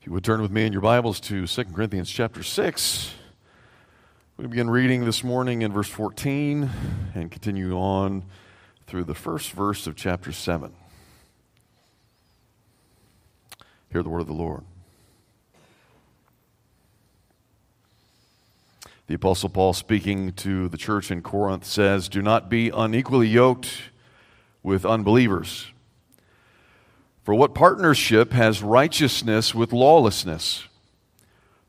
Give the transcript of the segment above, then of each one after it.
If you would turn with me in your Bibles to 2 Corinthians chapter 6, we begin reading this morning in verse 14 and continue on through the first verse of chapter 7. Hear the word of the Lord. The Apostle Paul, speaking to the church in Corinth, says, Do not be unequally yoked with unbelievers. For what partnership has righteousness with lawlessness?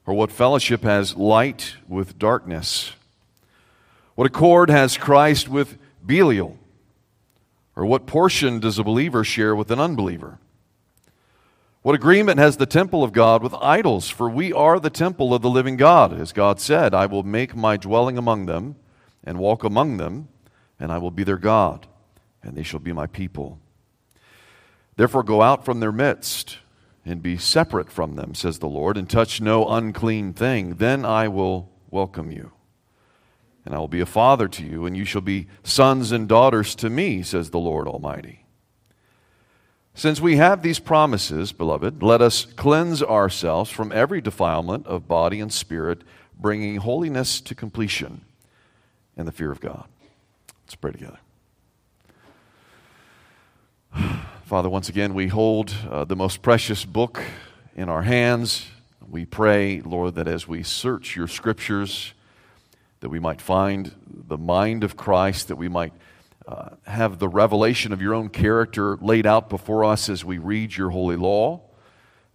Or what fellowship has light with darkness? What accord has Christ with Belial? Or what portion does a believer share with an unbeliever? What agreement has the temple of God with idols? For we are the temple of the living God. As God said, I will make my dwelling among them and walk among them, and I will be their God, and they shall be my people. Therefore, go out from their midst and be separate from them, says the Lord, and touch no unclean thing. Then I will welcome you. And I will be a father to you, and you shall be sons and daughters to me, says the Lord Almighty. Since we have these promises, beloved, let us cleanse ourselves from every defilement of body and spirit, bringing holiness to completion in the fear of God. Let's pray together. Father, once again, we hold uh, the most precious book in our hands. We pray, Lord, that as we search your scriptures, that we might find the mind of Christ, that we might uh, have the revelation of your own character laid out before us as we read your holy law,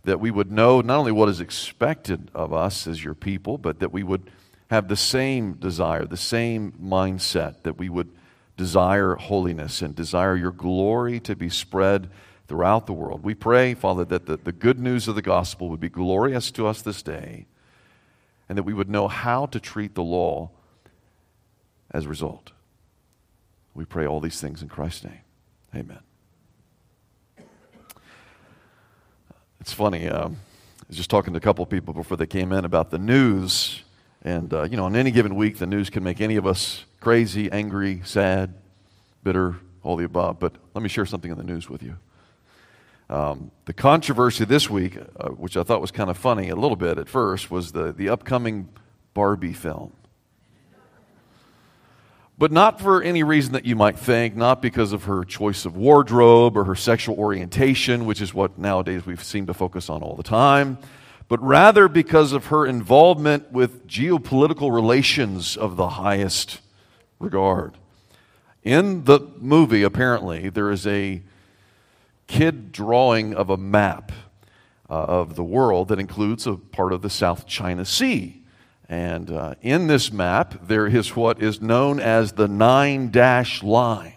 that we would know not only what is expected of us as your people, but that we would have the same desire, the same mindset, that we would desire holiness and desire your glory to be spread throughout the world. We pray, Father, that the, the good news of the gospel would be glorious to us this day and that we would know how to treat the law as a result. We pray all these things in Christ's name. Amen. It's funny. Um, I was just talking to a couple of people before they came in about the news. And, uh, you know, on any given week, the news can make any of us crazy, angry, sad, bitter, all the above. But let me share something in the news with you. Um, the controversy this week, uh, which I thought was kind of funny a little bit at first, was the, the upcoming Barbie film. But not for any reason that you might think, not because of her choice of wardrobe or her sexual orientation, which is what nowadays we seem to focus on all the time, but rather because of her involvement with geopolitical relations of the highest regard. In the movie, apparently, there is a kid drawing of a map uh, of the world that includes a part of the South China Sea. And uh, in this map, there is what is known as the nine dash line.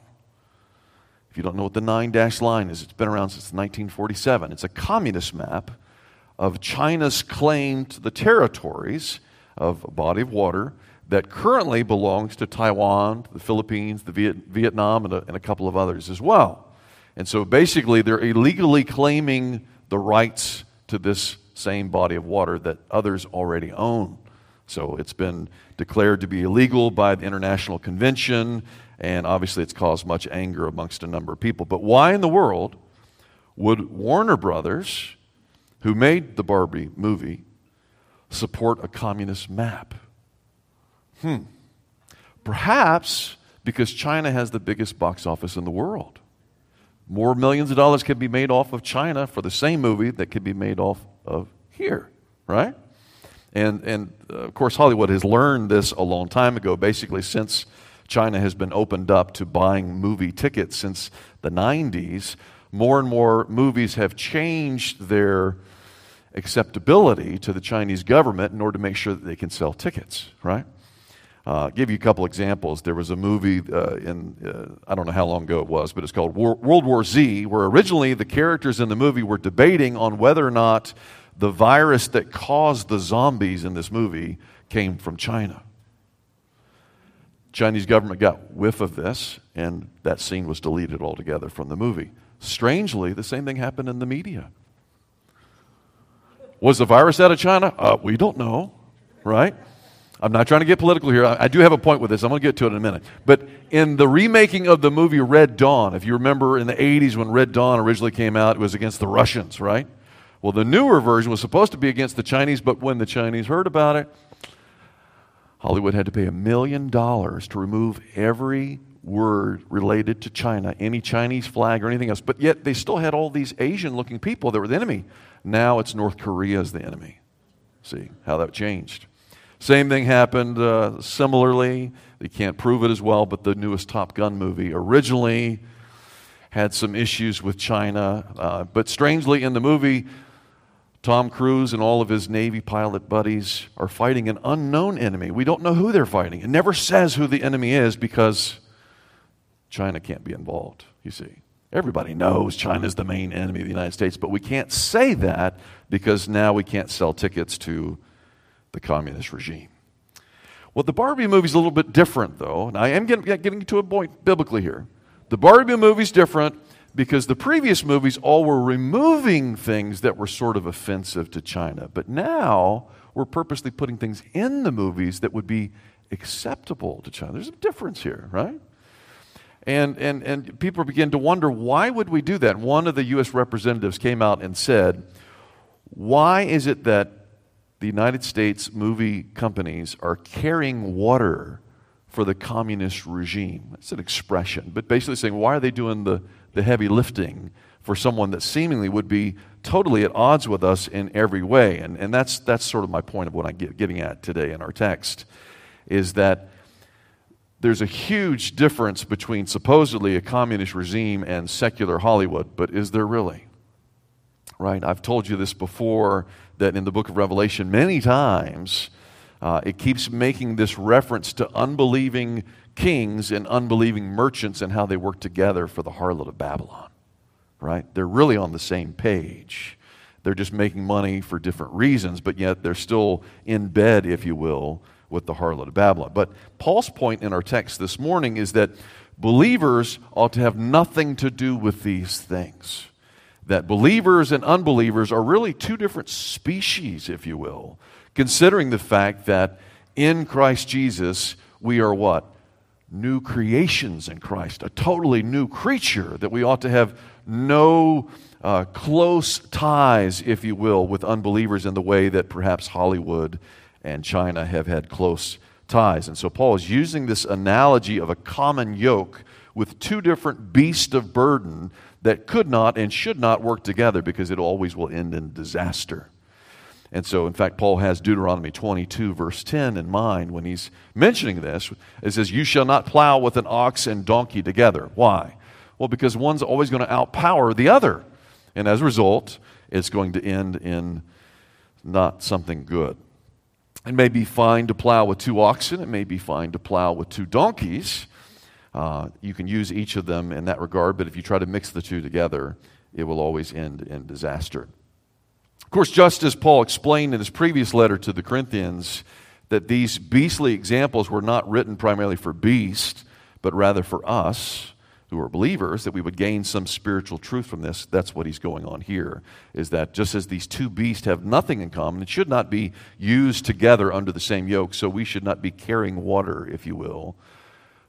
If you don't know what the nine dash line is, it's been around since 1947. It's a communist map of China's claim to the territories of a body of water that currently belongs to Taiwan, the Philippines, the Viet- Vietnam, and a, and a couple of others as well. And so basically, they're illegally claiming the rights to this same body of water that others already own. So it's been declared to be illegal by the International Convention, and obviously it's caused much anger amongst a number of people. But why in the world would Warner Brothers, who made the Barbie movie, support a communist map? Hmm. Perhaps because China has the biggest box office in the world. More millions of dollars can be made off of China for the same movie that could be made off of here, right? And, and uh, of course, Hollywood has learned this a long time ago, basically, since China has been opened up to buying movie tickets since the 90s. More and more movies have changed their acceptability to the Chinese government in order to make sure that they can sell tickets, right? Uh, give you a couple examples. There was a movie uh, in, uh, I don't know how long ago it was, but it's called War- World War Z, where originally the characters in the movie were debating on whether or not the virus that caused the zombies in this movie came from China. Chinese government got whiff of this, and that scene was deleted altogether from the movie. Strangely, the same thing happened in the media. Was the virus out of China? Uh, we don't know, right? I'm not trying to get political here. I, I do have a point with this. I'm going to get to it in a minute. But in the remaking of the movie Red Dawn, if you remember in the 80s when Red Dawn originally came out, it was against the Russians, right? Well, the newer version was supposed to be against the Chinese, but when the Chinese heard about it, Hollywood had to pay a million dollars to remove every word related to China, any Chinese flag or anything else. But yet they still had all these Asian looking people that were the enemy. Now it's North Korea as the enemy. See how that changed. Same thing happened uh, similarly. They can't prove it as well, but the newest Top Gun movie originally had some issues with China. Uh, but strangely, in the movie, Tom Cruise and all of his Navy pilot buddies are fighting an unknown enemy. We don't know who they're fighting. It never says who the enemy is because China can't be involved, you see. Everybody knows China is the main enemy of the United States, but we can't say that because now we can't sell tickets to the communist regime. Well, the Barbie movie is a little bit different, though, and I am getting, getting to a point biblically here. The Barbie movie is different because the previous movies all were removing things that were sort of offensive to China. But now we're purposely putting things in the movies that would be acceptable to China. There's a difference here, right? And, and, and people begin to wonder why would we do that? One of the U.S. representatives came out and said, Why is it that the United States movie companies are carrying water for the communist regime? That's an expression, but basically saying, Why are they doing the, the heavy lifting for someone that seemingly would be totally at odds with us in every way? And, and that's, that's sort of my point of what I'm getting at today in our text, is that there's a huge difference between supposedly a communist regime and secular Hollywood, but is there really? Right? I've told you this before that in the book of Revelation, many times uh, it keeps making this reference to unbelieving kings and unbelieving merchants and how they work together for the harlot of Babylon. Right? They're really on the same page. They're just making money for different reasons, but yet they're still in bed, if you will, with the harlot of Babylon. But Paul's point in our text this morning is that believers ought to have nothing to do with these things. That believers and unbelievers are really two different species, if you will, considering the fact that in Christ Jesus we are what? New creations in Christ, a totally new creature, that we ought to have no uh, close ties, if you will, with unbelievers in the way that perhaps Hollywood and China have had close ties. And so Paul is using this analogy of a common yoke with two different beasts of burden that could not and should not work together because it always will end in disaster. And so, in fact, Paul has Deuteronomy 22, verse 10 in mind when he's mentioning this. It says, You shall not plow with an ox and donkey together. Why? Well, because one's always going to outpower the other. And as a result, it's going to end in not something good. It may be fine to plow with two oxen, it may be fine to plow with two donkeys. Uh, you can use each of them in that regard, but if you try to mix the two together, it will always end in disaster. Of course, just as Paul explained in his previous letter to the Corinthians, that these beastly examples were not written primarily for beasts, but rather for us who are believers that we would gain some spiritual truth from this that's what he's going on here is that just as these two beasts have nothing in common it should not be used together under the same yoke so we should not be carrying water if you will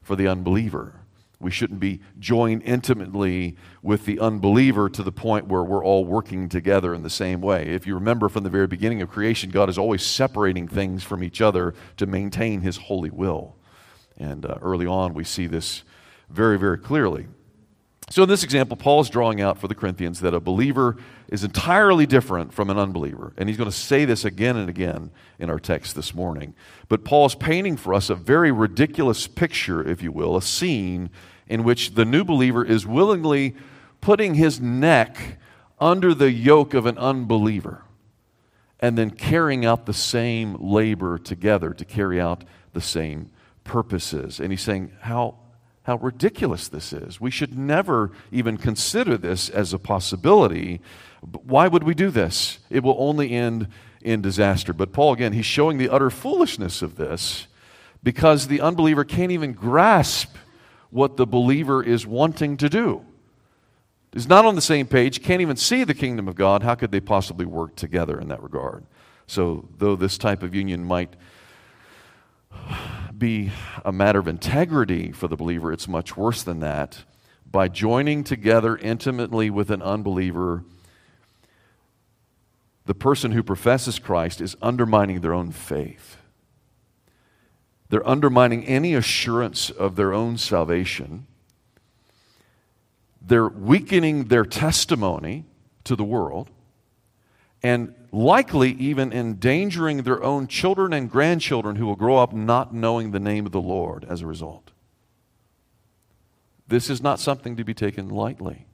for the unbeliever we shouldn't be joined intimately with the unbeliever to the point where we're all working together in the same way. If you remember from the very beginning of creation, God is always separating things from each other to maintain His holy will. And uh, early on, we see this very, very clearly. So, in this example, Paul is drawing out for the Corinthians that a believer is entirely different from an unbeliever. And he's going to say this again and again in our text this morning. But Paul is painting for us a very ridiculous picture, if you will, a scene in which the new believer is willingly putting his neck under the yoke of an unbeliever and then carrying out the same labor together to carry out the same purposes. And he's saying, How how ridiculous this is. We should never even consider this as a possibility. Why would we do this? It will only end in disaster. But Paul, again, he's showing the utter foolishness of this because the unbeliever can't even grasp what the believer is wanting to do. Is not on the same page, can't even see the kingdom of God. How could they possibly work together in that regard? So, though this type of union might be a matter of integrity for the believer, it's much worse than that. By joining together intimately with an unbeliever, the person who professes Christ is undermining their own faith. They're undermining any assurance of their own salvation. They're weakening their testimony to the world and likely even endangering their own children and grandchildren who will grow up not knowing the name of the Lord as a result. This is not something to be taken lightly.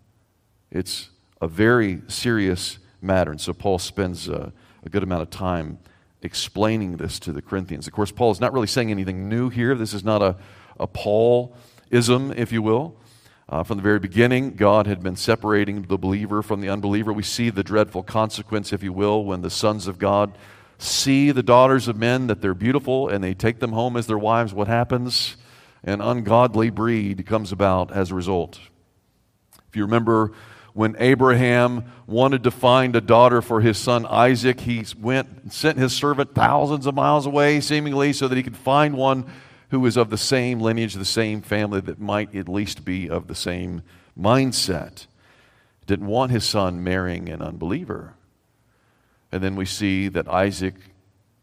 It's a very serious matter. And so Paul spends a, a good amount of time explaining this to the Corinthians. Of course, Paul is not really saying anything new here. This is not a, a Paul-ism, if you will. Uh, from the very beginning, God had been separating the believer from the unbeliever. We see the dreadful consequence, if you will, when the sons of God see the daughters of men that they're beautiful and they take them home as their wives. What happens? An ungodly breed comes about as a result. If you remember when Abraham wanted to find a daughter for his son Isaac, he went and sent his servant thousands of miles away, seemingly, so that he could find one who was of the same lineage, the same family, that might at least be of the same mindset. Didn't want his son marrying an unbeliever. And then we see that Isaac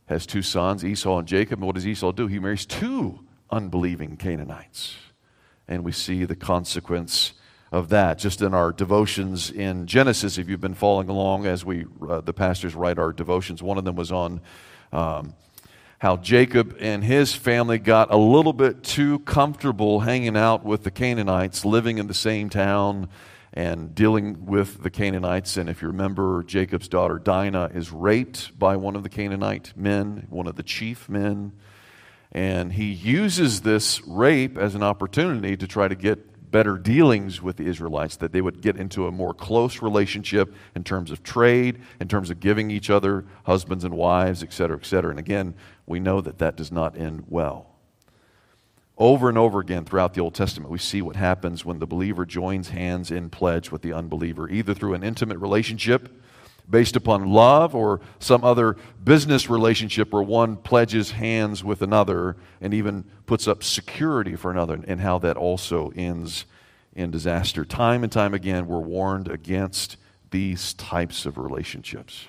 has two sons, Esau and Jacob. And what does Esau do? He marries two unbelieving Canaanites. And we see the consequence of that just in our devotions in Genesis. If you've been following along as we, uh, the pastors write our devotions, one of them was on um, how Jacob and his family got a little bit too comfortable hanging out with the Canaanites, living in the same town and dealing with the Canaanites. And if you remember, Jacob's daughter Dinah is raped by one of the Canaanite men, one of the chief men. And he uses this rape as an opportunity to try to get better dealings with the Israelites, that they would get into a more close relationship in terms of trade, in terms of giving each other husbands and wives, et cetera, et cetera. And again, we know that that does not end well. Over and over again throughout the Old Testament, we see what happens when the believer joins hands in pledge with the unbeliever, either through an intimate relationship based upon love or some other business relationship where one pledges hands with another and even puts up security for another, and how that also ends in disaster. Time and time again, we're warned against these types of relationships.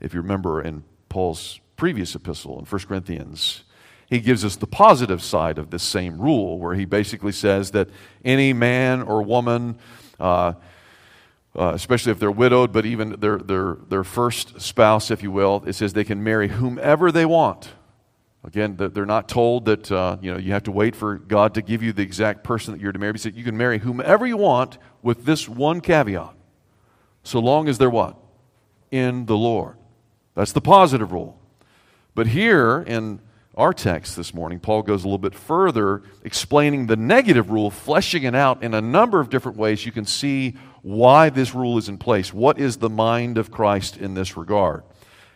If you remember in Paul's previous epistle in 1 Corinthians, he gives us the positive side of this same rule, where he basically says that any man or woman, uh, uh, especially if they're widowed, but even their, their, their first spouse, if you will, it says they can marry whomever they want. Again, they're not told that uh, you, know, you have to wait for God to give you the exact person that you're to marry. He said you can marry whomever you want with this one caveat, so long as they're what? In the Lord. That's the positive rule. But here in our text this morning, Paul goes a little bit further, explaining the negative rule, fleshing it out in a number of different ways. You can see why this rule is in place. What is the mind of Christ in this regard?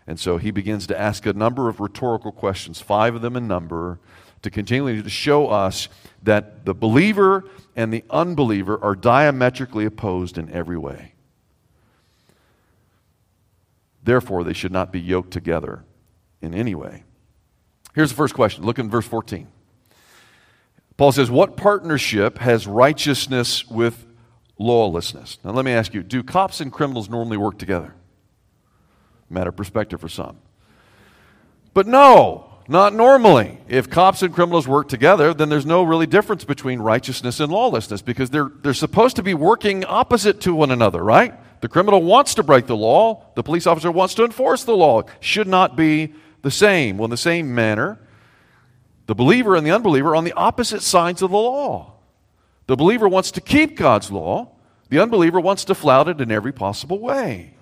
And so he begins to ask a number of rhetorical questions, five of them in number, to continually to show us that the believer and the unbeliever are diametrically opposed in every way. Therefore, they should not be yoked together in any way. Here's the first question. Look in verse 14. Paul says, What partnership has righteousness with lawlessness? Now, let me ask you do cops and criminals normally work together? Matter of perspective for some. But no, not normally. If cops and criminals work together, then there's no really difference between righteousness and lawlessness because they're, they're supposed to be working opposite to one another, right? The criminal wants to break the law, the police officer wants to enforce the law. Should not be the same. Well, in the same manner, the believer and the unbeliever are on the opposite sides of the law. The believer wants to keep God's law, the unbeliever wants to flout it in every possible way.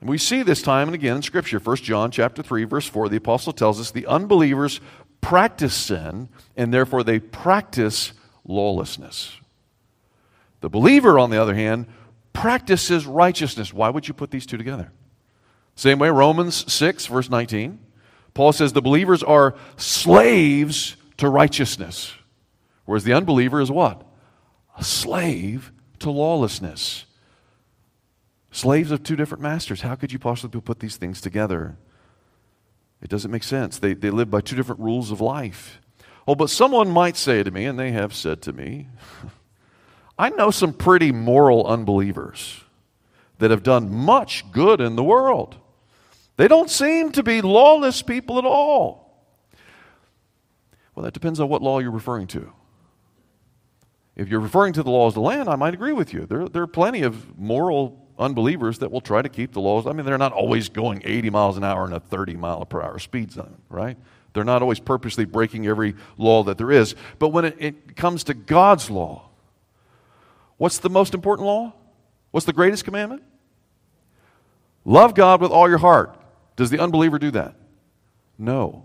And we see this time and again in Scripture. 1 John chapter 3, verse 4, the apostle tells us the unbelievers practice sin, and therefore they practice lawlessness. The believer, on the other hand, practices righteousness. Why would you put these two together? Same way, Romans 6, verse 19. Paul says the believers are slaves to righteousness, whereas the unbeliever is what? A slave to lawlessness. Slaves of two different masters. How could you possibly put these things together? It doesn't make sense. They, they live by two different rules of life. Oh, but someone might say to me, and they have said to me, I know some pretty moral unbelievers. that have done much good in the world. They don't seem to be lawless people at all. Well, that depends on what law you're referring to. If you're referring to the laws of the land, I might agree with you. There, there are plenty of moral unbelievers that will try to keep the laws. I mean, they're not always going 80 miles an hour in a 30 mile per hour speed zone, right? They're not always purposely breaking every law that there is. But when it, it comes to God's law, what's the most important law? What's the greatest commandment? Love God with all your heart. Does the unbeliever do that? No.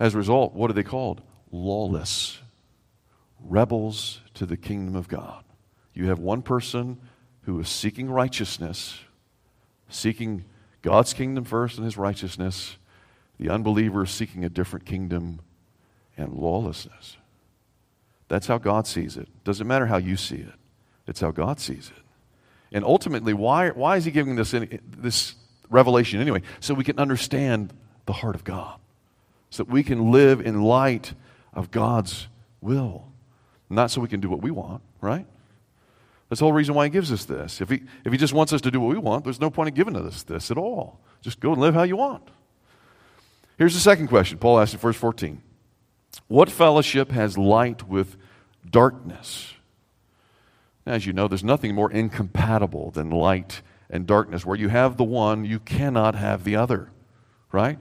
As a result, what are they called? Lawless. Rebels to the kingdom of God. You have one person who is seeking righteousness, seeking God's kingdom first and his righteousness. The unbeliever is seeking a different kingdom and lawlessness. That's how God sees it. Doesn't matter how you see it, it's how God sees it. And ultimately, why, why is he giving this, this revelation anyway? So we can understand the heart of God, so that we can live in light of God's will, not so we can do what we want, right? That's the whole reason why he gives us this. If he, if he just wants us to do what we want, there's no point in giving us this at all. Just go and live how you want. Here's the second question Paul asks in verse 14 What fellowship has light with darkness? As you know, there's nothing more incompatible than light and darkness. Where you have the one, you cannot have the other, right?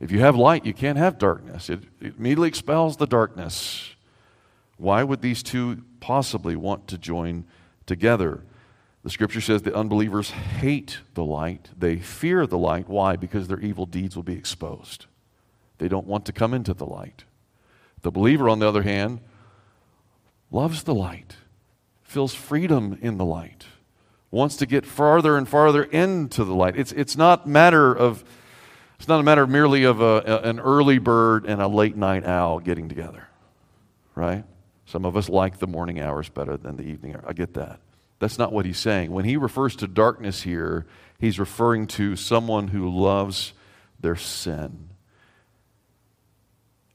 If you have light, you can't have darkness. It, it immediately expels the darkness. Why would these two possibly want to join together. The scripture says the unbelievers hate the light. They fear the light. Why? Because their evil deeds will be exposed. They don't want to come into the light. The believer, on the other hand, loves the light, feels freedom in the light, wants to get farther and farther into the light. It's, it's not matter of it's not a matter merely of a, a, an early bird and a late night owl getting together, right? Some of us like the morning hours better than the evening hours. I get that. That's not what he's saying. When he refers to darkness here, he's referring to someone who loves their sin.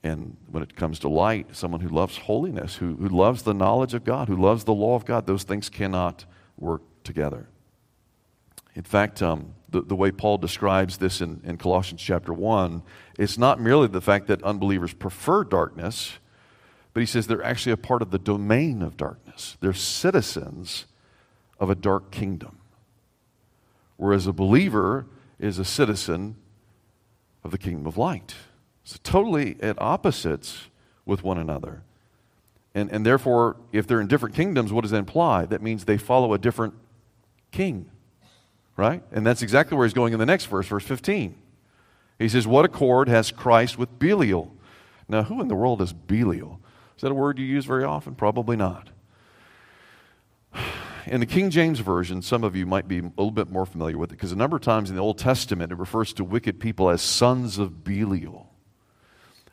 And when it comes to light, someone who loves holiness, who, who loves the knowledge of God, who loves the law of God, those things cannot work together. In fact, um, the, the way Paul describes this in, in Colossians chapter 1, it's not merely the fact that unbelievers prefer darkness, but he says they're actually a part of the domain of darkness. They're citizens of a dark kingdom. Whereas a believer is a citizen of the kingdom of light. So totally at opposites with one another. And, and therefore, if they're in different kingdoms, what does that imply? That means they follow a different king, right? And that's exactly where he's going in the next verse, verse 15. He says, What accord has Christ with Belial? Now, who in the world is Belial? Is that a word you use very often? Probably not. In the King James Version, some of you might be a little bit more familiar with it because a number of times in the Old Testament it refers to wicked people as sons of Belial.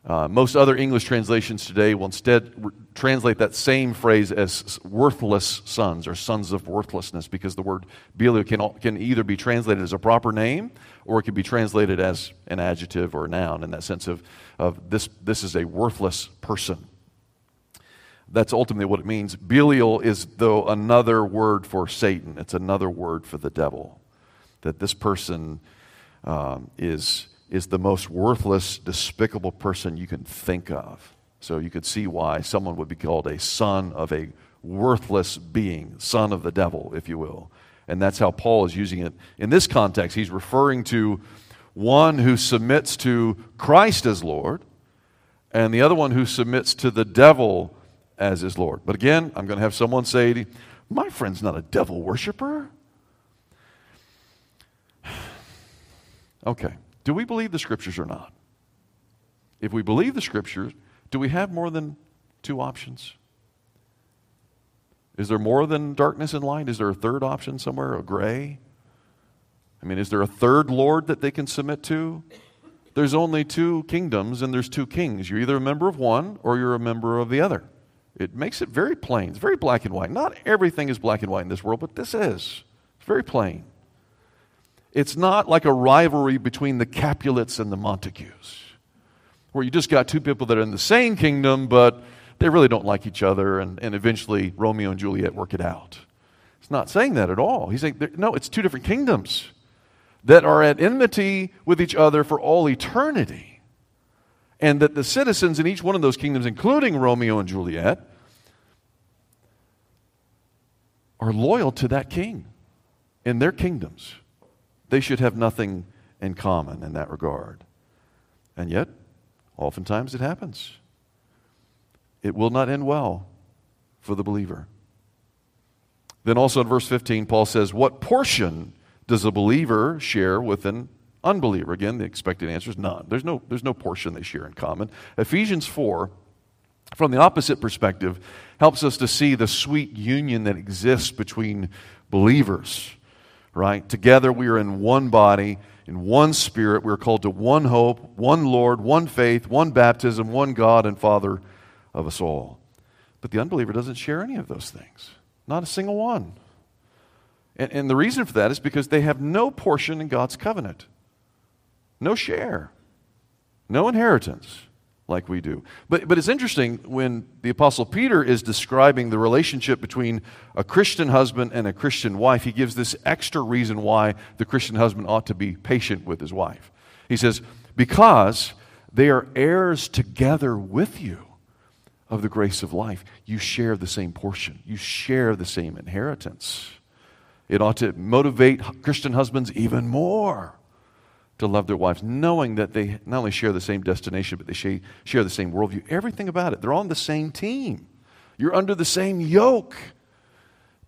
Uh, most other English translations today will instead re- translate that same phrase as worthless sons or sons of worthlessness because the word Belial can, can either be translated as a proper name or it can be translated as an adjective or a noun in that sense of, of this, this is a worthless person. That's ultimately what it means. Belial is, though, another word for Satan. It's another word for the devil. That this person um, is, is the most worthless, despicable person you can think of. So you could see why someone would be called a son of a worthless being, son of the devil, if you will. And that's how Paul is using it. In this context, he's referring to one who submits to Christ as Lord, and the other one who submits to the devil as his Lord. But again, I'm going to have someone say, My friend's not a devil worshiper. Okay, do we believe the scriptures or not? If we believe the scriptures, do we have more than two options? Is there more than darkness and light? Is there a third option somewhere, a gray? I mean, is there a third Lord that they can submit to? There's only two kingdoms and there's two kings. You're either a member of one or you're a member of the other. It makes it very plain. It's very black and white. Not everything is black and white in this world, but this is. It's very plain. It's not like a rivalry between the Capulets and the Montagues, where you just got two people that are in the same kingdom, but they really don't like each other, and, and eventually Romeo and Juliet work it out. It's not saying that at all. He's saying, no, it's two different kingdoms that are at enmity with each other for all eternity. And that the citizens in each one of those kingdoms, including Romeo and Juliet, are loyal to that king in their kingdoms. They should have nothing in common in that regard. And yet, oftentimes it happens. It will not end well for the believer. Then also in verse 15, Paul says, What portion does a believer share with an unbeliever? Again, the expected answer is none. There's no, there's no portion they share in common. Ephesians 4, from the opposite perspective, helps us to see the sweet union that exists between believers, right? Together we are in one body, in one spirit. We are called to one hope, one Lord, one faith, one baptism, one God and Father of us all. But the unbeliever doesn't share any of those things, not a single one. And, and the reason for that is because they have no portion in God's covenant, no share, no inheritance like we do. But, but it's interesting when the Apostle Peter is describing the relationship between a Christian husband and a Christian wife, he gives this extra reason why the Christian husband ought to be patient with his wife. He says, Because they are heirs together with you of the grace of life. You share the same portion, you share the same inheritance. It ought to motivate Christian husbands even more to love their wives, knowing that they not only share the same destination, but they share the same worldview. Everything about it. They're on the same team. You're under the same yoke.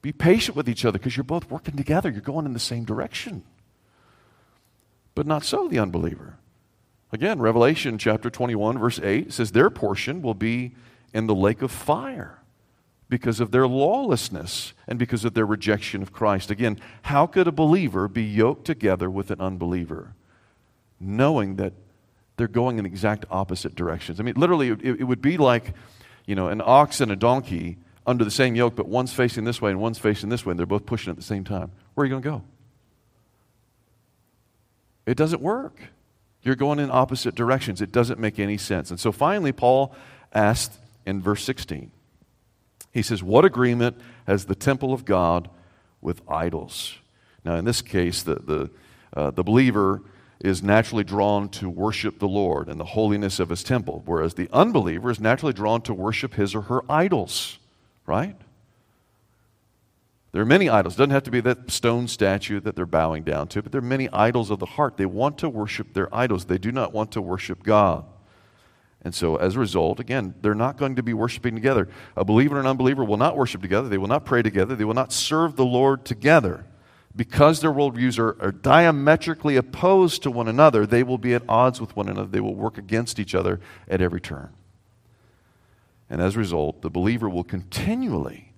Be patient with each other because you're both working together. You're going in the same direction. But not so the unbeliever. Again, Revelation chapter 21, verse 8 says, Their portion will be in the lake of fire because of their lawlessness and because of their rejection of Christ. Again, how could a believer be yoked together with an unbeliever? Knowing that they're going in exact opposite directions. I mean, literally, it, it would be like, you know, an ox and a donkey under the same yoke, but one's facing this way and one's facing this way, and they're both pushing at the same time. Where are you going to go? It doesn't work. You're going in opposite directions. It doesn't make any sense. And so finally, Paul asked in verse 16, he says, What agreement has the temple of God with idols? Now, in this case, the, the, uh, the believer is naturally drawn to worship the Lord and the holiness of his temple, whereas the unbeliever is naturally drawn to worship his or her idols, right? There are many idols. It doesn't have to be that stone statue that they're bowing down to, but there are many idols of the heart. They want to worship their idols, they do not want to worship God. And so, as a result, again, they're not going to be worshiping together. A believer and an unbeliever will not worship together. They will not pray together. They will not serve the Lord together. Because their worldviews are, are diametrically opposed to one another, they will be at odds with one another. They will work against each other at every turn. And as a result, the believer will continually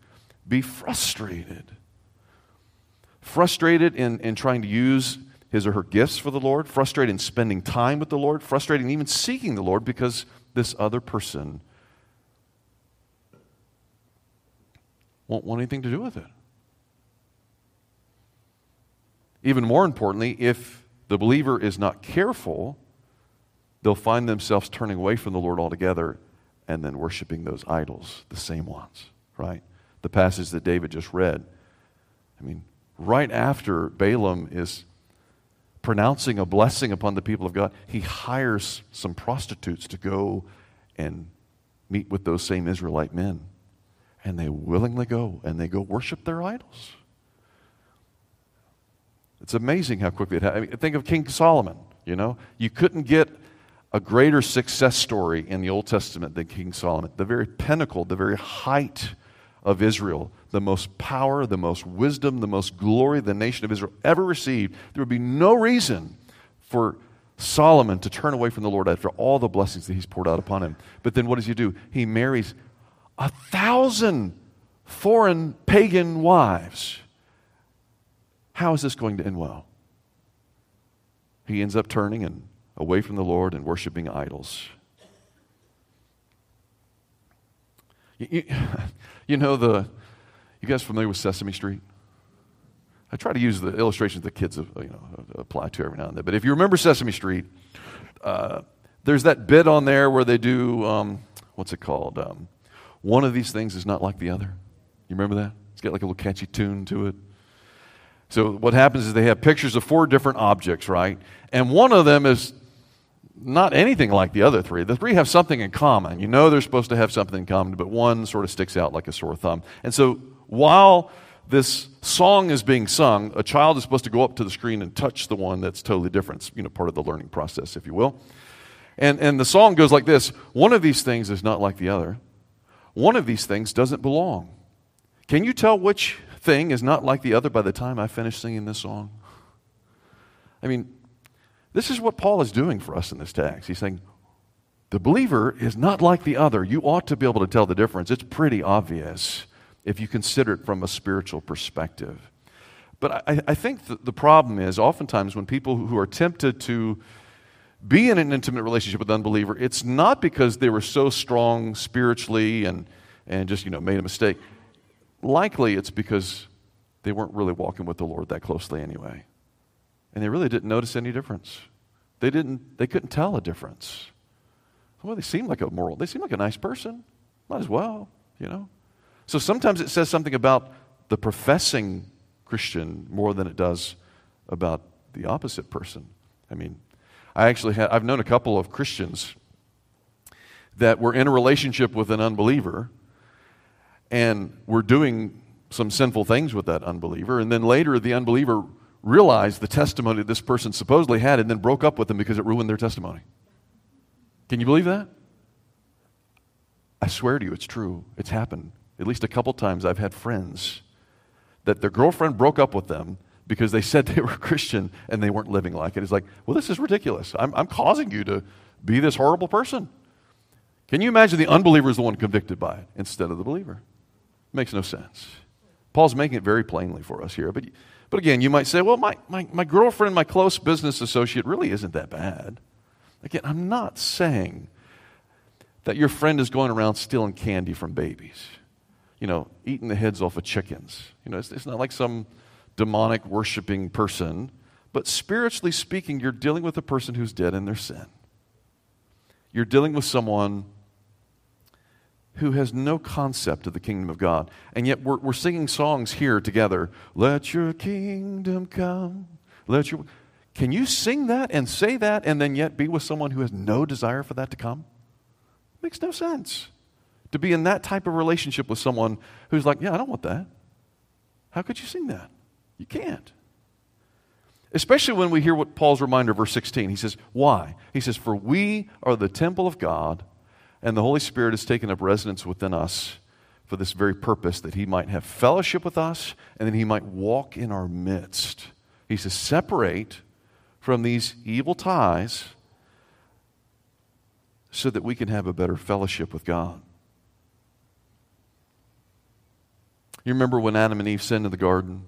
be frustrated. Frustrated in, in trying to use his or her gifts for the Lord, frustrated in spending time with the Lord, frustrated in even seeking the Lord because this other person won't want anything to do with it. Even more importantly, if the believer is not careful, they'll find themselves turning away from the Lord altogether and then worshiping those idols, the same ones, right? The passage that David just read. I mean, right after Balaam is pronouncing a blessing upon the people of God, he hires some prostitutes to go and meet with those same Israelite men. And they willingly go and they go worship their idols. It's amazing how quickly it happened. I mean, think of King Solomon, you know. You couldn't get a greater success story in the Old Testament than King Solomon. The very pinnacle, the very height of Israel, the most power, the most wisdom, the most glory the nation of Israel ever received, there would be no reason for Solomon to turn away from the Lord after all the blessings that he's poured out upon him. But then what does he do? He marries a thousand foreign pagan wives. How is this going to end well? He ends up turning and away from the Lord and worshiping idols. You, you, know the, you guys familiar with Sesame Street? I try to use the illustrations that kids you know, apply to every now and then. But if you remember Sesame Street, uh, there's that bit on there where they do, um, what's it called? Um, one of these things is not like the other. You remember that? It's got like a little catchy tune to it. So what happens is they have pictures of four different objects, right? And one of them is not anything like the other three. The three have something in common. You know they're supposed to have something in common, but one sort of sticks out like a sore thumb. And so while this song is being sung, a child is supposed to go up to the screen and touch the one that's totally different. You know, part of the learning process, if you will. And, and the song goes like this One of these things is not like the other. One of these things doesn't belong. Can you tell which thing is not like the other by the time I finish singing this song? I mean, this is what Paul is doing for us in this text. He's saying, the believer is not like the other. You ought to be able to tell the difference. It's pretty obvious if you consider it from a spiritual perspective. But I, I think the problem is oftentimes when people who are tempted to be in an intimate relationship with an unbeliever, it's not because they were so strong spiritually and, and just, you know, made a mistake. Likely it's because they weren't really walking with the Lord that closely anyway. And they really didn't notice any difference. They didn't they couldn't tell a difference. Well, they seem like a moral, they seem like a nice person. Might as well, you know. So sometimes it says something about the professing Christian more than it does about the opposite person. I mean, I actually had, I've known a couple of Christians that were in a relationship with an unbeliever and were doing some sinful things with that unbeliever. And then later, the unbeliever realized the testimony this person supposedly had and then broke up with them because it ruined their testimony. Can you believe that? I swear to you, it's true. It's happened. At least a couple times I've had friends that their girlfriend broke up with them because they said they were Christian and they weren't living like it. It's like, well, this is ridiculous. I'm, I'm causing you to be this horrible person. Can you imagine the unbeliever is the one convicted by it instead of the believer? Makes no sense. Paul's making it very plainly for us here. But, but again, you might say, well, my, my, my girlfriend, my close business associate really isn't that bad. Again, I'm not saying that your friend is going around stealing candy from babies, you know, eating the heads off of chickens. You know, it's, it's not like some demonic worshiping person, but spiritually speaking, you're dealing with a person who's dead in their sin. You're dealing with someone who has no concept of the kingdom of God. And yet we're, we're singing songs here together. Let your kingdom come. Let your. Can you sing that and say that and then yet be with someone who has no desire for that to come? Makes no sense. To be in that type of relationship with someone who's like, yeah, I don't want that. How could you sing that? You can't. Especially when we hear what Paul's reminder, verse 16. He says, Why? He says, For we are the temple of God and the Holy Spirit has taken up residence within us for this very purpose that He might have fellowship with us and that He might walk in our midst. He says, separate from these evil ties so that we can have a better fellowship with God. You remember when Adam and Eve sinned in the garden?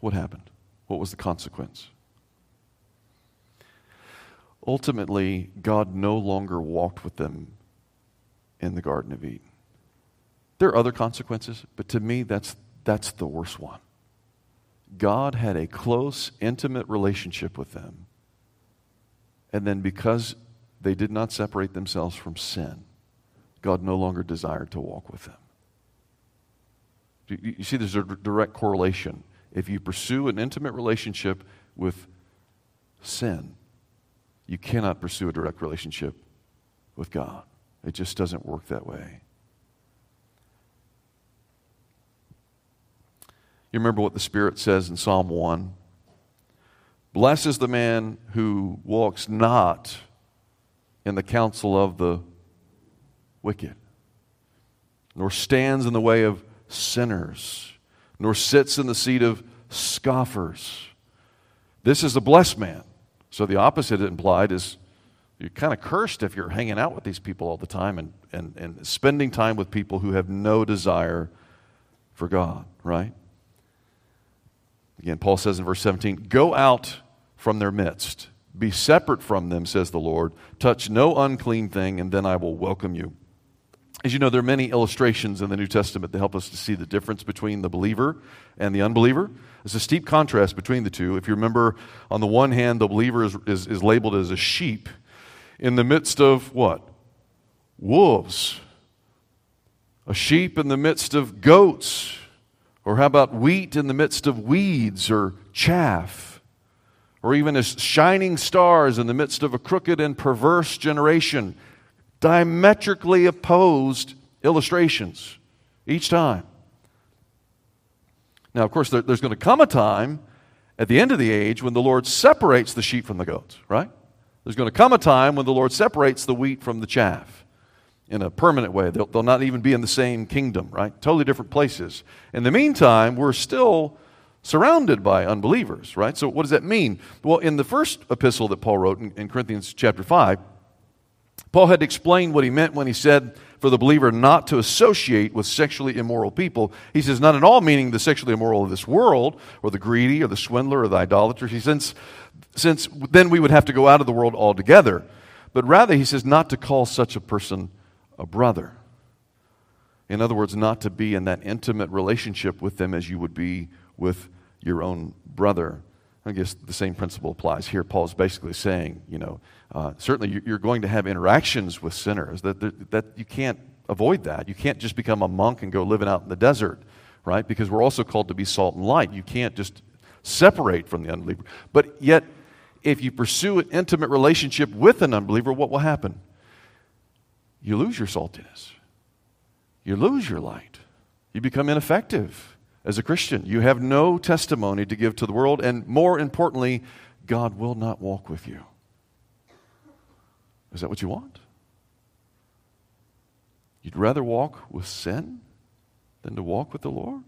What happened? What was the consequence? Ultimately, God no longer walked with them in the Garden of Eden. There are other consequences, but to me, that's, that's the worst one. God had a close, intimate relationship with them. And then because they did not separate themselves from sin, God no longer desired to walk with them. You see, there's a direct correlation. If you pursue an intimate relationship with sin, you cannot pursue a direct relationship with God. It just doesn't work that way. You remember what the Spirit says in Psalm 1? Blessed is the man who walks not in the counsel of the wicked, nor stands in the way of sinners, nor sits in the seat of scoffers. This is the blessed man. So the opposite implied is you're kind of cursed if you're hanging out with these people all the time and, and, and spending time with people who have no desire for God, right? Again, Paul says in verse 17, Go out from their midst, be separate from them, says the Lord. Touch no unclean thing, and then I will welcome you. As you know, there are many illustrations in the New Testament that help us to see the difference between the believer and the unbeliever. There's a steep contrast between the two. If you remember, on the one hand, the believer is, is, is labeled as a sheep in the midst of what? Wolves. A sheep in the midst of goats. Or how about wheat in the midst of weeds or chaff? Or even as shining stars in the midst of a crooked and perverse generation? Diametrically opposed illustrations each time. Now, of course, there, there's going to come a time at the end of the age when the Lord separates the sheep from the goats, right? There's going to come a time when the Lord separates the wheat from the chaff in a permanent way. They'll, they'll not even be in the same kingdom, right? Totally different places. In the meantime, we're still surrounded by unbelievers, right? So, what does that mean? Well, in the first epistle that Paul wrote in, in Corinthians chapter 5, Paul had explained what he meant when he said for the believer not to associate with sexually immoral people. He says, not at all meaning the sexually immoral of this world, or the greedy, or the swindler, or the idolater. He says, since then we would have to go out of the world altogether. But rather, he says, not to call such a person a brother. In other words, not to be in that intimate relationship with them as you would be with your own brother. I guess the same principle applies here. Paul's basically saying, you know, uh, certainly you're going to have interactions with sinners, that, that, that you can't avoid that. You can't just become a monk and go living out in the desert, right? Because we're also called to be salt and light. You can't just separate from the unbeliever. But yet, if you pursue an intimate relationship with an unbeliever, what will happen? You lose your saltiness, you lose your light, you become ineffective as a Christian. You have no testimony to give to the world, and more importantly, God will not walk with you. Is that what you want? You'd rather walk with sin than to walk with the Lord?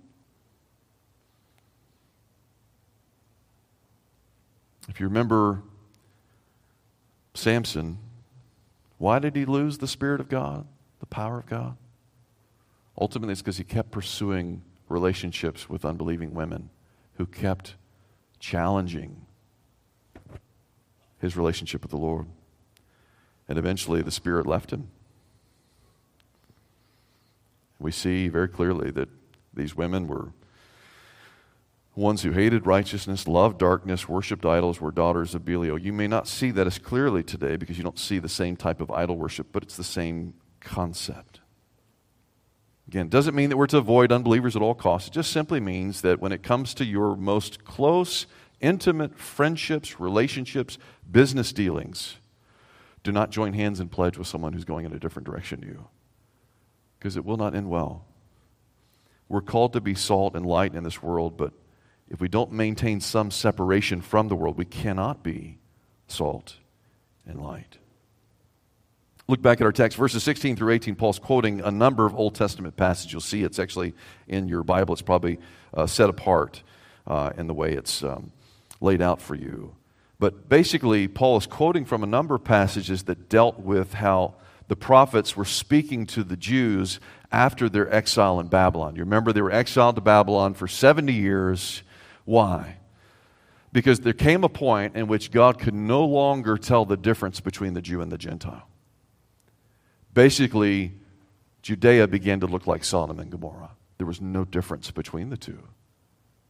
If you remember Samson, why did he lose the Spirit of God, the power of God? Ultimately, it's because he kept pursuing relationships with unbelieving women who kept challenging his relationship with the Lord. And eventually, the Spirit left him. We see very clearly that these women were ones who hated righteousness, loved darkness, worshiped idols, were daughters of Belial. You may not see that as clearly today because you don't see the same type of idol worship, but it's the same concept. Again, doesn't mean that we're to avoid unbelievers at all costs. It just simply means that when it comes to your most close, intimate friendships, relationships, business dealings, do not join hands and pledge with someone who's going in a different direction to you because it will not end well. We're called to be salt and light in this world, but if we don't maintain some separation from the world, we cannot be salt and light. Look back at our text, verses 16 through 18. Paul's quoting a number of Old Testament passages. You'll see it's actually in your Bible. It's probably uh, set apart uh, in the way it's um, laid out for you. But basically, Paul is quoting from a number of passages that dealt with how the prophets were speaking to the Jews after their exile in Babylon. You remember they were exiled to Babylon for 70 years why? Because there came a point in which God could no longer tell the difference between the Jew and the Gentile. Basically, Judea began to look like Sodom and Gomorrah. There was no difference between the two.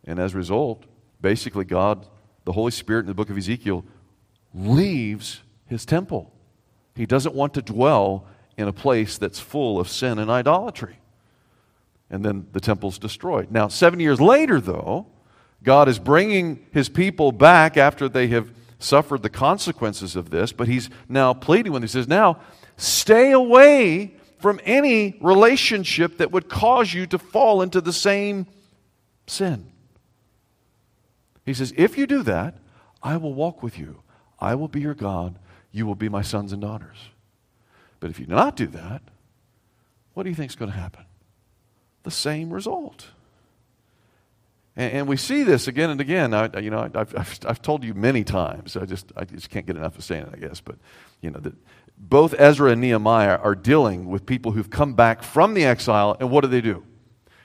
And as a result, basically, God, the Holy Spirit in the book of Ezekiel, leaves his temple. He doesn't want to dwell in a place that's full of sin and idolatry. And then the temple's destroyed. Now, seven years later, though, God is bringing his people back after they have suffered the consequences of this, but he's now pleading when he says, Now, stay away from any relationship that would cause you to fall into the same sin. He says, If you do that, I will walk with you. I will be your God. You will be my sons and daughters. But if you do not do that, what do you think is going to happen? The same result. And, and we see this again and again. I, you know, I've, I've, I've, told you many times. I just, I just can't get enough of saying it, I guess. But, you know, that both Ezra and Nehemiah are dealing with people who've come back from the exile, and what do they do?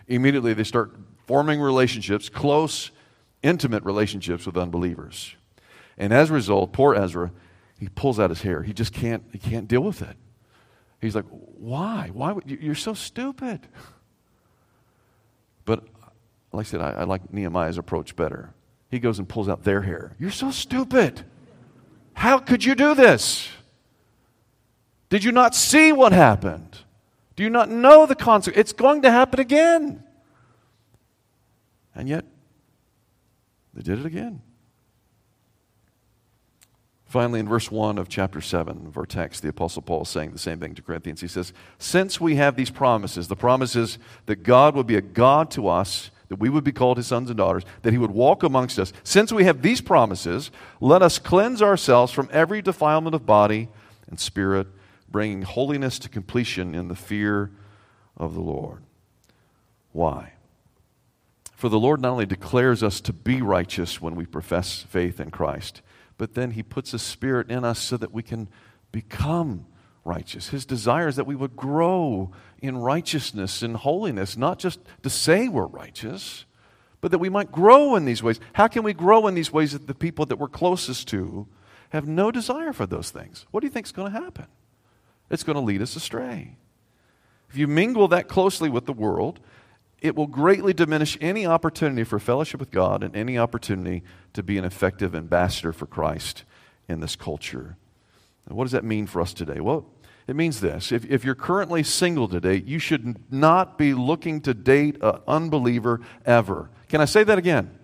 Immediately they start forming relationships, close, intimate relationships with unbelievers. And as a result, poor Ezra, he pulls out his hair. He just can't, he can't deal with it. He's like, why? Why? Would, you're so stupid. But like I said, I, I like Nehemiah's approach better. He goes and pulls out their hair. You're so stupid. How could you do this? Did you not see what happened? Do you not know the consequence? It's going to happen again. And yet, they did it again. Finally, in verse 1 of chapter 7 of our text, the Apostle Paul is saying the same thing to Corinthians. He says, Since we have these promises, the promises that God will be a God to us, that we would be called his sons and daughters, that he would walk amongst us, since we have these promises, let us cleanse ourselves from every defilement of body and spirit, bringing holiness to completion in the fear of the Lord. Why? For the Lord not only declares us to be righteous when we profess faith in Christ, but then He puts a spirit in us so that we can become righteous. His desire is that we would grow in righteousness and holiness, not just to say we're righteous, but that we might grow in these ways. How can we grow in these ways that the people that we're closest to have no desire for those things? What do you think is going to happen? It's going to lead us astray. If you mingle that closely with the world, it will greatly diminish any opportunity for fellowship with God and any opportunity to be an effective ambassador for Christ in this culture. And what does that mean for us today? Well, it means this. If, if you're currently single today, you should not be looking to date an unbeliever ever. Can I say that again?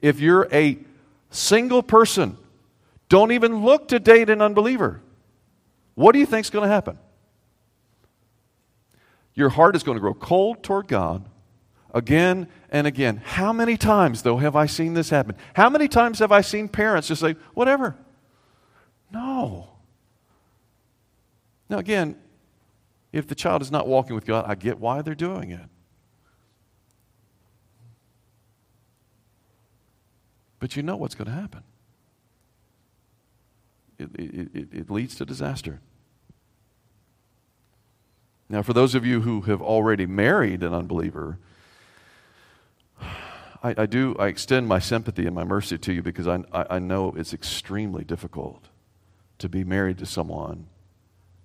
If you're a single person, don't even look to date an unbeliever. What do you think is going to happen? your heart is going to grow cold toward God again and again. How many times, though, have I seen this happen? How many times have I seen parents just say, whatever? No. Now, again, if the child is not walking with God, I get why they're doing it. But you know what's going to happen. It, it, it, it leads to disaster. Now, for those of you who have already married an unbeliever, I, I do, I extend my sympathy and my mercy to you because I, I, I know it's extremely difficult to be married to someone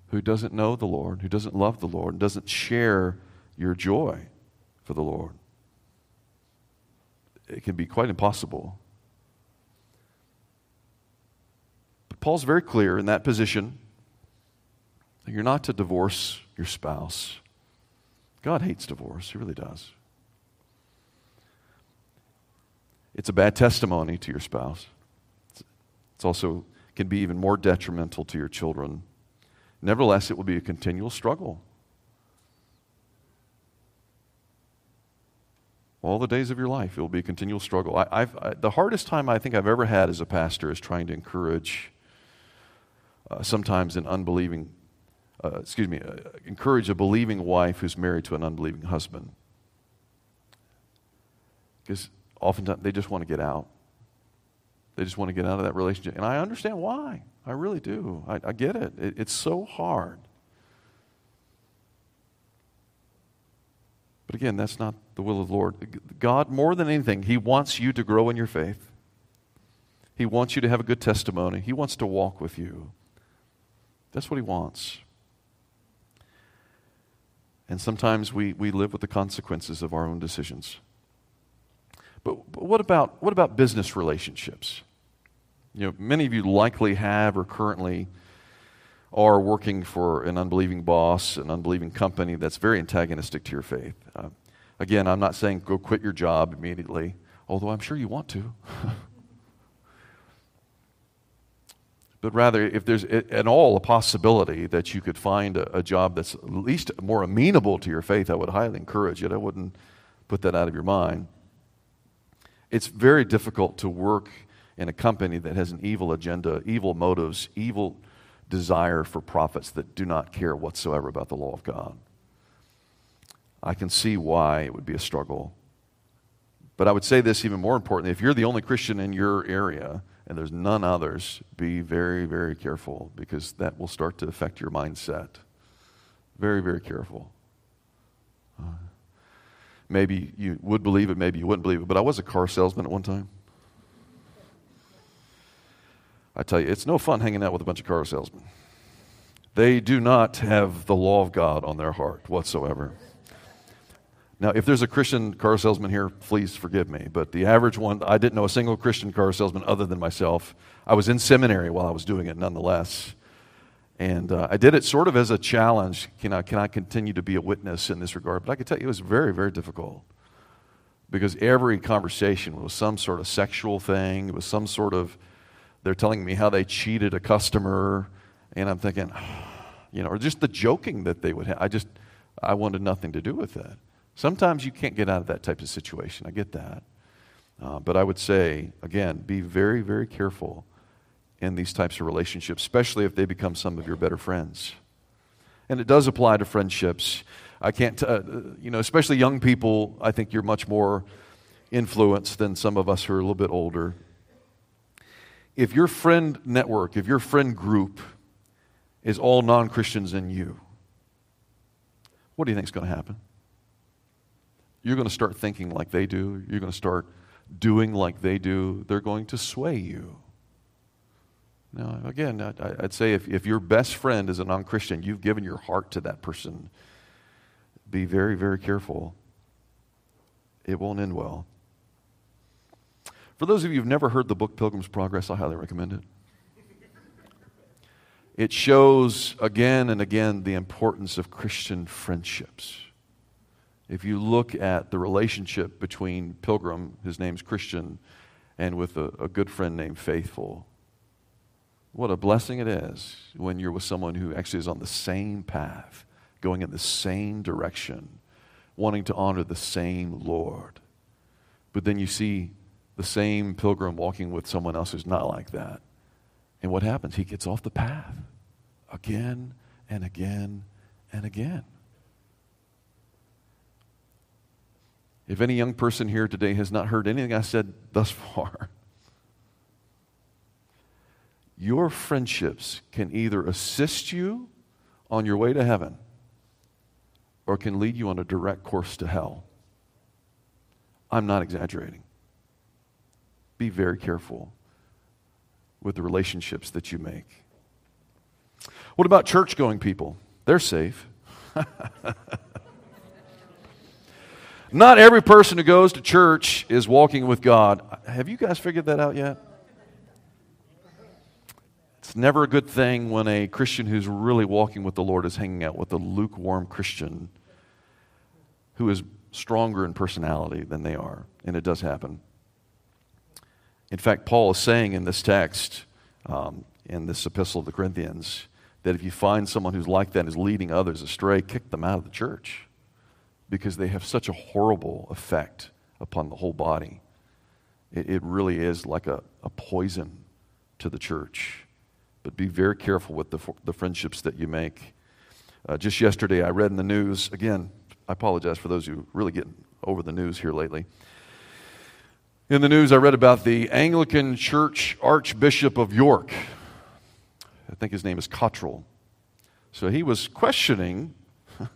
who doesn't know the Lord, who doesn't love the Lord, and doesn't share your joy for the Lord. It can be quite impossible. But Paul's very clear in that position that you're not to divorce your spouse. God hates divorce, He really does. It's a bad testimony to your spouse. It's also can be even more detrimental to your children. Nevertheless, it will be a continual struggle. All the days of your life, it will be a continual struggle. I, I, the hardest time I think I've ever had as a pastor is trying to encourage uh, sometimes an unbelieving uh, excuse me, uh, encourage a believing wife who's married to an unbelieving husband. Because oftentimes they just want to get out. They just want to get out of that relationship. And I understand why. I really do. I, I get it. it. It's so hard. But again, that's not the will of the Lord. God, more than anything, He wants you to grow in your faith. He wants you to have a good testimony. He wants to walk with you. That's what He wants. And sometimes we, we live with the consequences of our own decisions. But, but what, about, what about business relationships? You know, many of you likely have or currently are working for an unbelieving boss, an unbelieving company that's very antagonistic to your faith. Uh, again, I'm not saying go quit your job immediately, although I'm sure you want to. but rather, if there's at all a possibility that you could find a, a, job that's at least more amenable to your faith, I would highly encourage it. I wouldn't put that out of your mind. It's very difficult to work in a company that has an evil agenda, evil motives, evil desire for profits that do not care whatsoever about the law of God. I can see why it would be a struggle. But I would say this even more importantly if you're the only Christian in your area, and there's none others, be very, very careful because that will start to affect your mindset. Very, very careful. Uh, maybe you would believe it, maybe you wouldn't believe it, but I was a car salesman at one time. I tell you, it's no fun hanging out with a bunch of car salesmen. They do not have the law of God on their heart whatsoever. Now, if there's a Christian car salesman here, please forgive me. But the average one, I didn't know a single Christian car salesman other than myself. I was in seminary while I was doing it, nonetheless. And uh, I did it sort of as a challenge. Can I, can I continue to be a witness in this regard? But I can tell you it was very, very difficult because every conversation was some sort of sexual thing. It was some sort of, they're telling me how they cheated a customer. And I'm thinking, you know, or just the joking that they would have. I just, I wanted nothing to do with that. Sometimes you can't get out of that type of situation. I get that. Uh, but I would say, again, be very, very careful in these types of relationships, especially if they become some of your better friends. And it does apply to friendships. I can't, uh, you know, especially young people, I think you're much more influenced than some of us who are a little bit older. If your friend network, if your friend group is all non Christians in you, what do you think is going to happen? You're going to start thinking like they do. You're going to start doing like they do. They're going to sway you. Now, again, I'd say if, if your best friend is a non Christian, you've given your heart to that person be very, very careful. It won't end well. For those of you who've never heard the book Pilgrim's Progress, I highly recommend it. It shows again and again the importance of Christian friendships. If you look at the relationship between Pilgrim, his name's Christian, and with a, a good friend named Faithful, what a blessing it is when you're with someone who actually is on the same path going in the same direction, wanting to honor the same Lord. But then you see the same pilgrim walking with someone else who's not like that. And what happens? He gets off the path again and again and again. If any young person here today has not heard anything I said thus far, your friendships can either assist you on your way to heaven or can lead you on a direct course to hell. I'm not exaggerating. Be very careful with the relationships that you make. What about church going people? They're safe. Not every person who goes to church is walking with God. Have you guys figured that out yet? It's never a good thing when a Christian who's really walking with the Lord is hanging out with a lukewarm Christian who is stronger in personality than they are. And it does happen. In fact, Paul is saying in this text, um, in this epistle of the Corinthians, that if you find someone who's like that is leading others astray, kick them out of the church because they have such a horrible effect upon the whole body. It, it really is like a, a poison to the church. But be very careful with the, the friendships that you make. Uh, just yesterday, I read in the news, again, I apologize for those who really get over the news here lately. In the news, I read about the Anglican Church Archbishop of York. I think his name is Cottrell. So he was questioning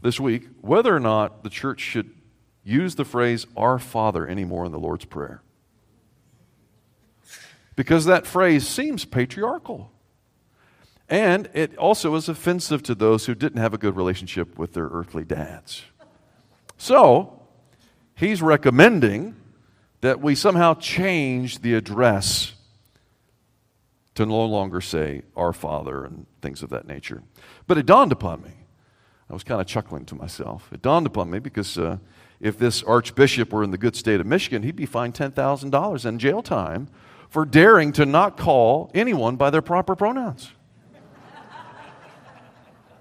this week whether or not the church should use the phrase Our Father anymore in the Lord's Prayer because that phrase seems patriarchal. And it also is offensive to those who didn't have a good relationship with their earthly dads. So, he's recommending that we somehow change the address to no longer say our Father and things of that nature. But it dawned upon me. I was kind of chuckling to myself. It dawned upon me because uh, if this archbishop were in the good state of Michigan, he'd be fined $10,000 and jail time for daring to not call anyone by their proper pronouns.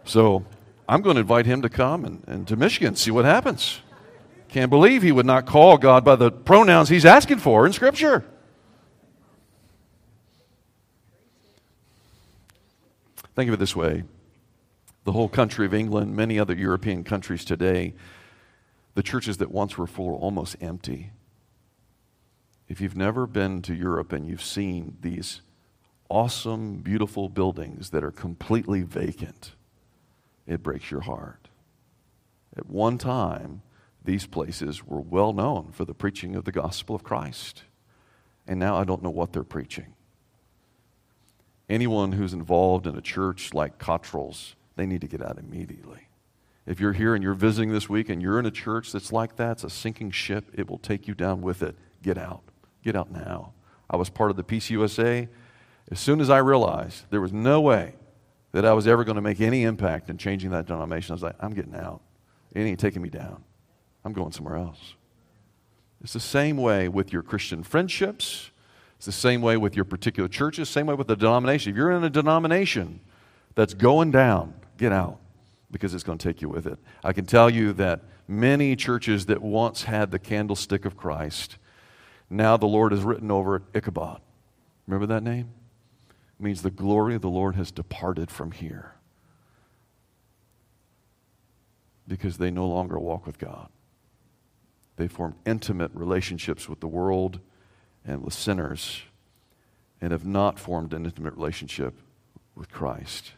So I'm going to invite him to come and, and to Michigan, see what happens. Can't believe he would not call God by the pronouns he's asking for in Scripture. Think of it this way the whole country of England, many other European countries today, the churches that once were full are almost empty. If you've never been to Europe and you've seen these awesome, beautiful buildings that are completely vacant, it breaks your heart. At one time, these places were well known for the preaching of the gospel of Christ. And now I don't know what they're preaching. Anyone who's involved in a church like Cottrell's, they need to get out immediately. If you're here and you're visiting this week and you're in a church that's like that, it's a sinking ship, it will take you down with it. Get out. Get out now. I was part of the PCUSA. As soon as I realized there was no way that I was ever going to make any impact in changing that denomination, I was like, I'm getting out. It ain't taking me down. I'm going somewhere else. It's the same way with your Christian friendships. It's the same way with your particular churches, same way with the denomination. If you're in a denomination that's going down, get out because it's going to take you with it. I can tell you that many churches that once had the candlestick of Christ, now the Lord has written over it Ichabod. Remember that name? It means the glory of the Lord has departed from here because they no longer walk with God. They formed intimate relationships with the world and with sinners and have not formed an intimate relationship with Christ.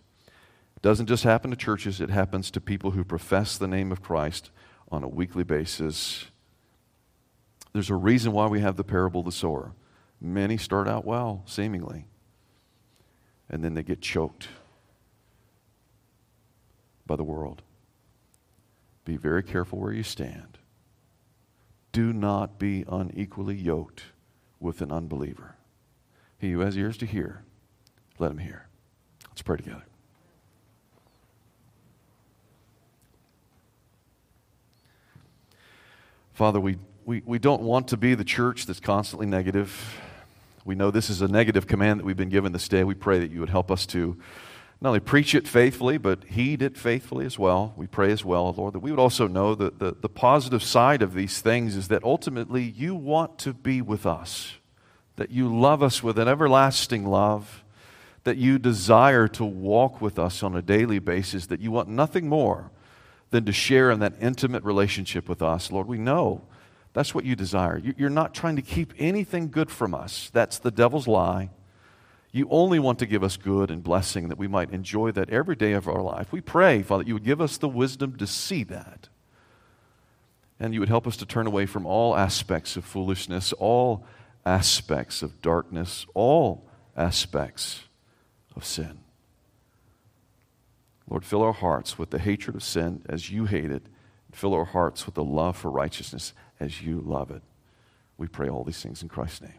It doesn't just happen to churches, it happens to people who profess the name of Christ on a weekly basis. There's a reason why we have the parable of the sower. Many start out well, seemingly, and then they get choked by the world. Be very careful where you stand. Do not be unequally yoked with an unbeliever. He who has ears to hear, let him hear. Let's pray together. Father, we, we, we don't want to be the church that's constantly negative. We know this is a negative command that we've been given this day. We pray that you would help us to not only preach it faithfully, but heed it faithfully as well. We pray as well, Lord, that we would also know that the, the positive side of these things is that ultimately you want to be with us, that you love us with an everlasting love, that you desire to walk with us on a daily basis, that you want nothing more than to share in that intimate relationship with us. Lord, we know that's what you desire. You're not trying to keep anything good from us. That's the devil's lie. You only want to give us good and blessing that we might enjoy that every day of our life. We pray, Father, you would give us the wisdom to see that. And you would help us to turn away from all aspects of foolishness, all aspects of darkness, all aspects of sin. Lord, fill our hearts with the hatred of sin as you hate it. and Fill our hearts with the love for righteousness as you love it. We pray all these things in Christ's name.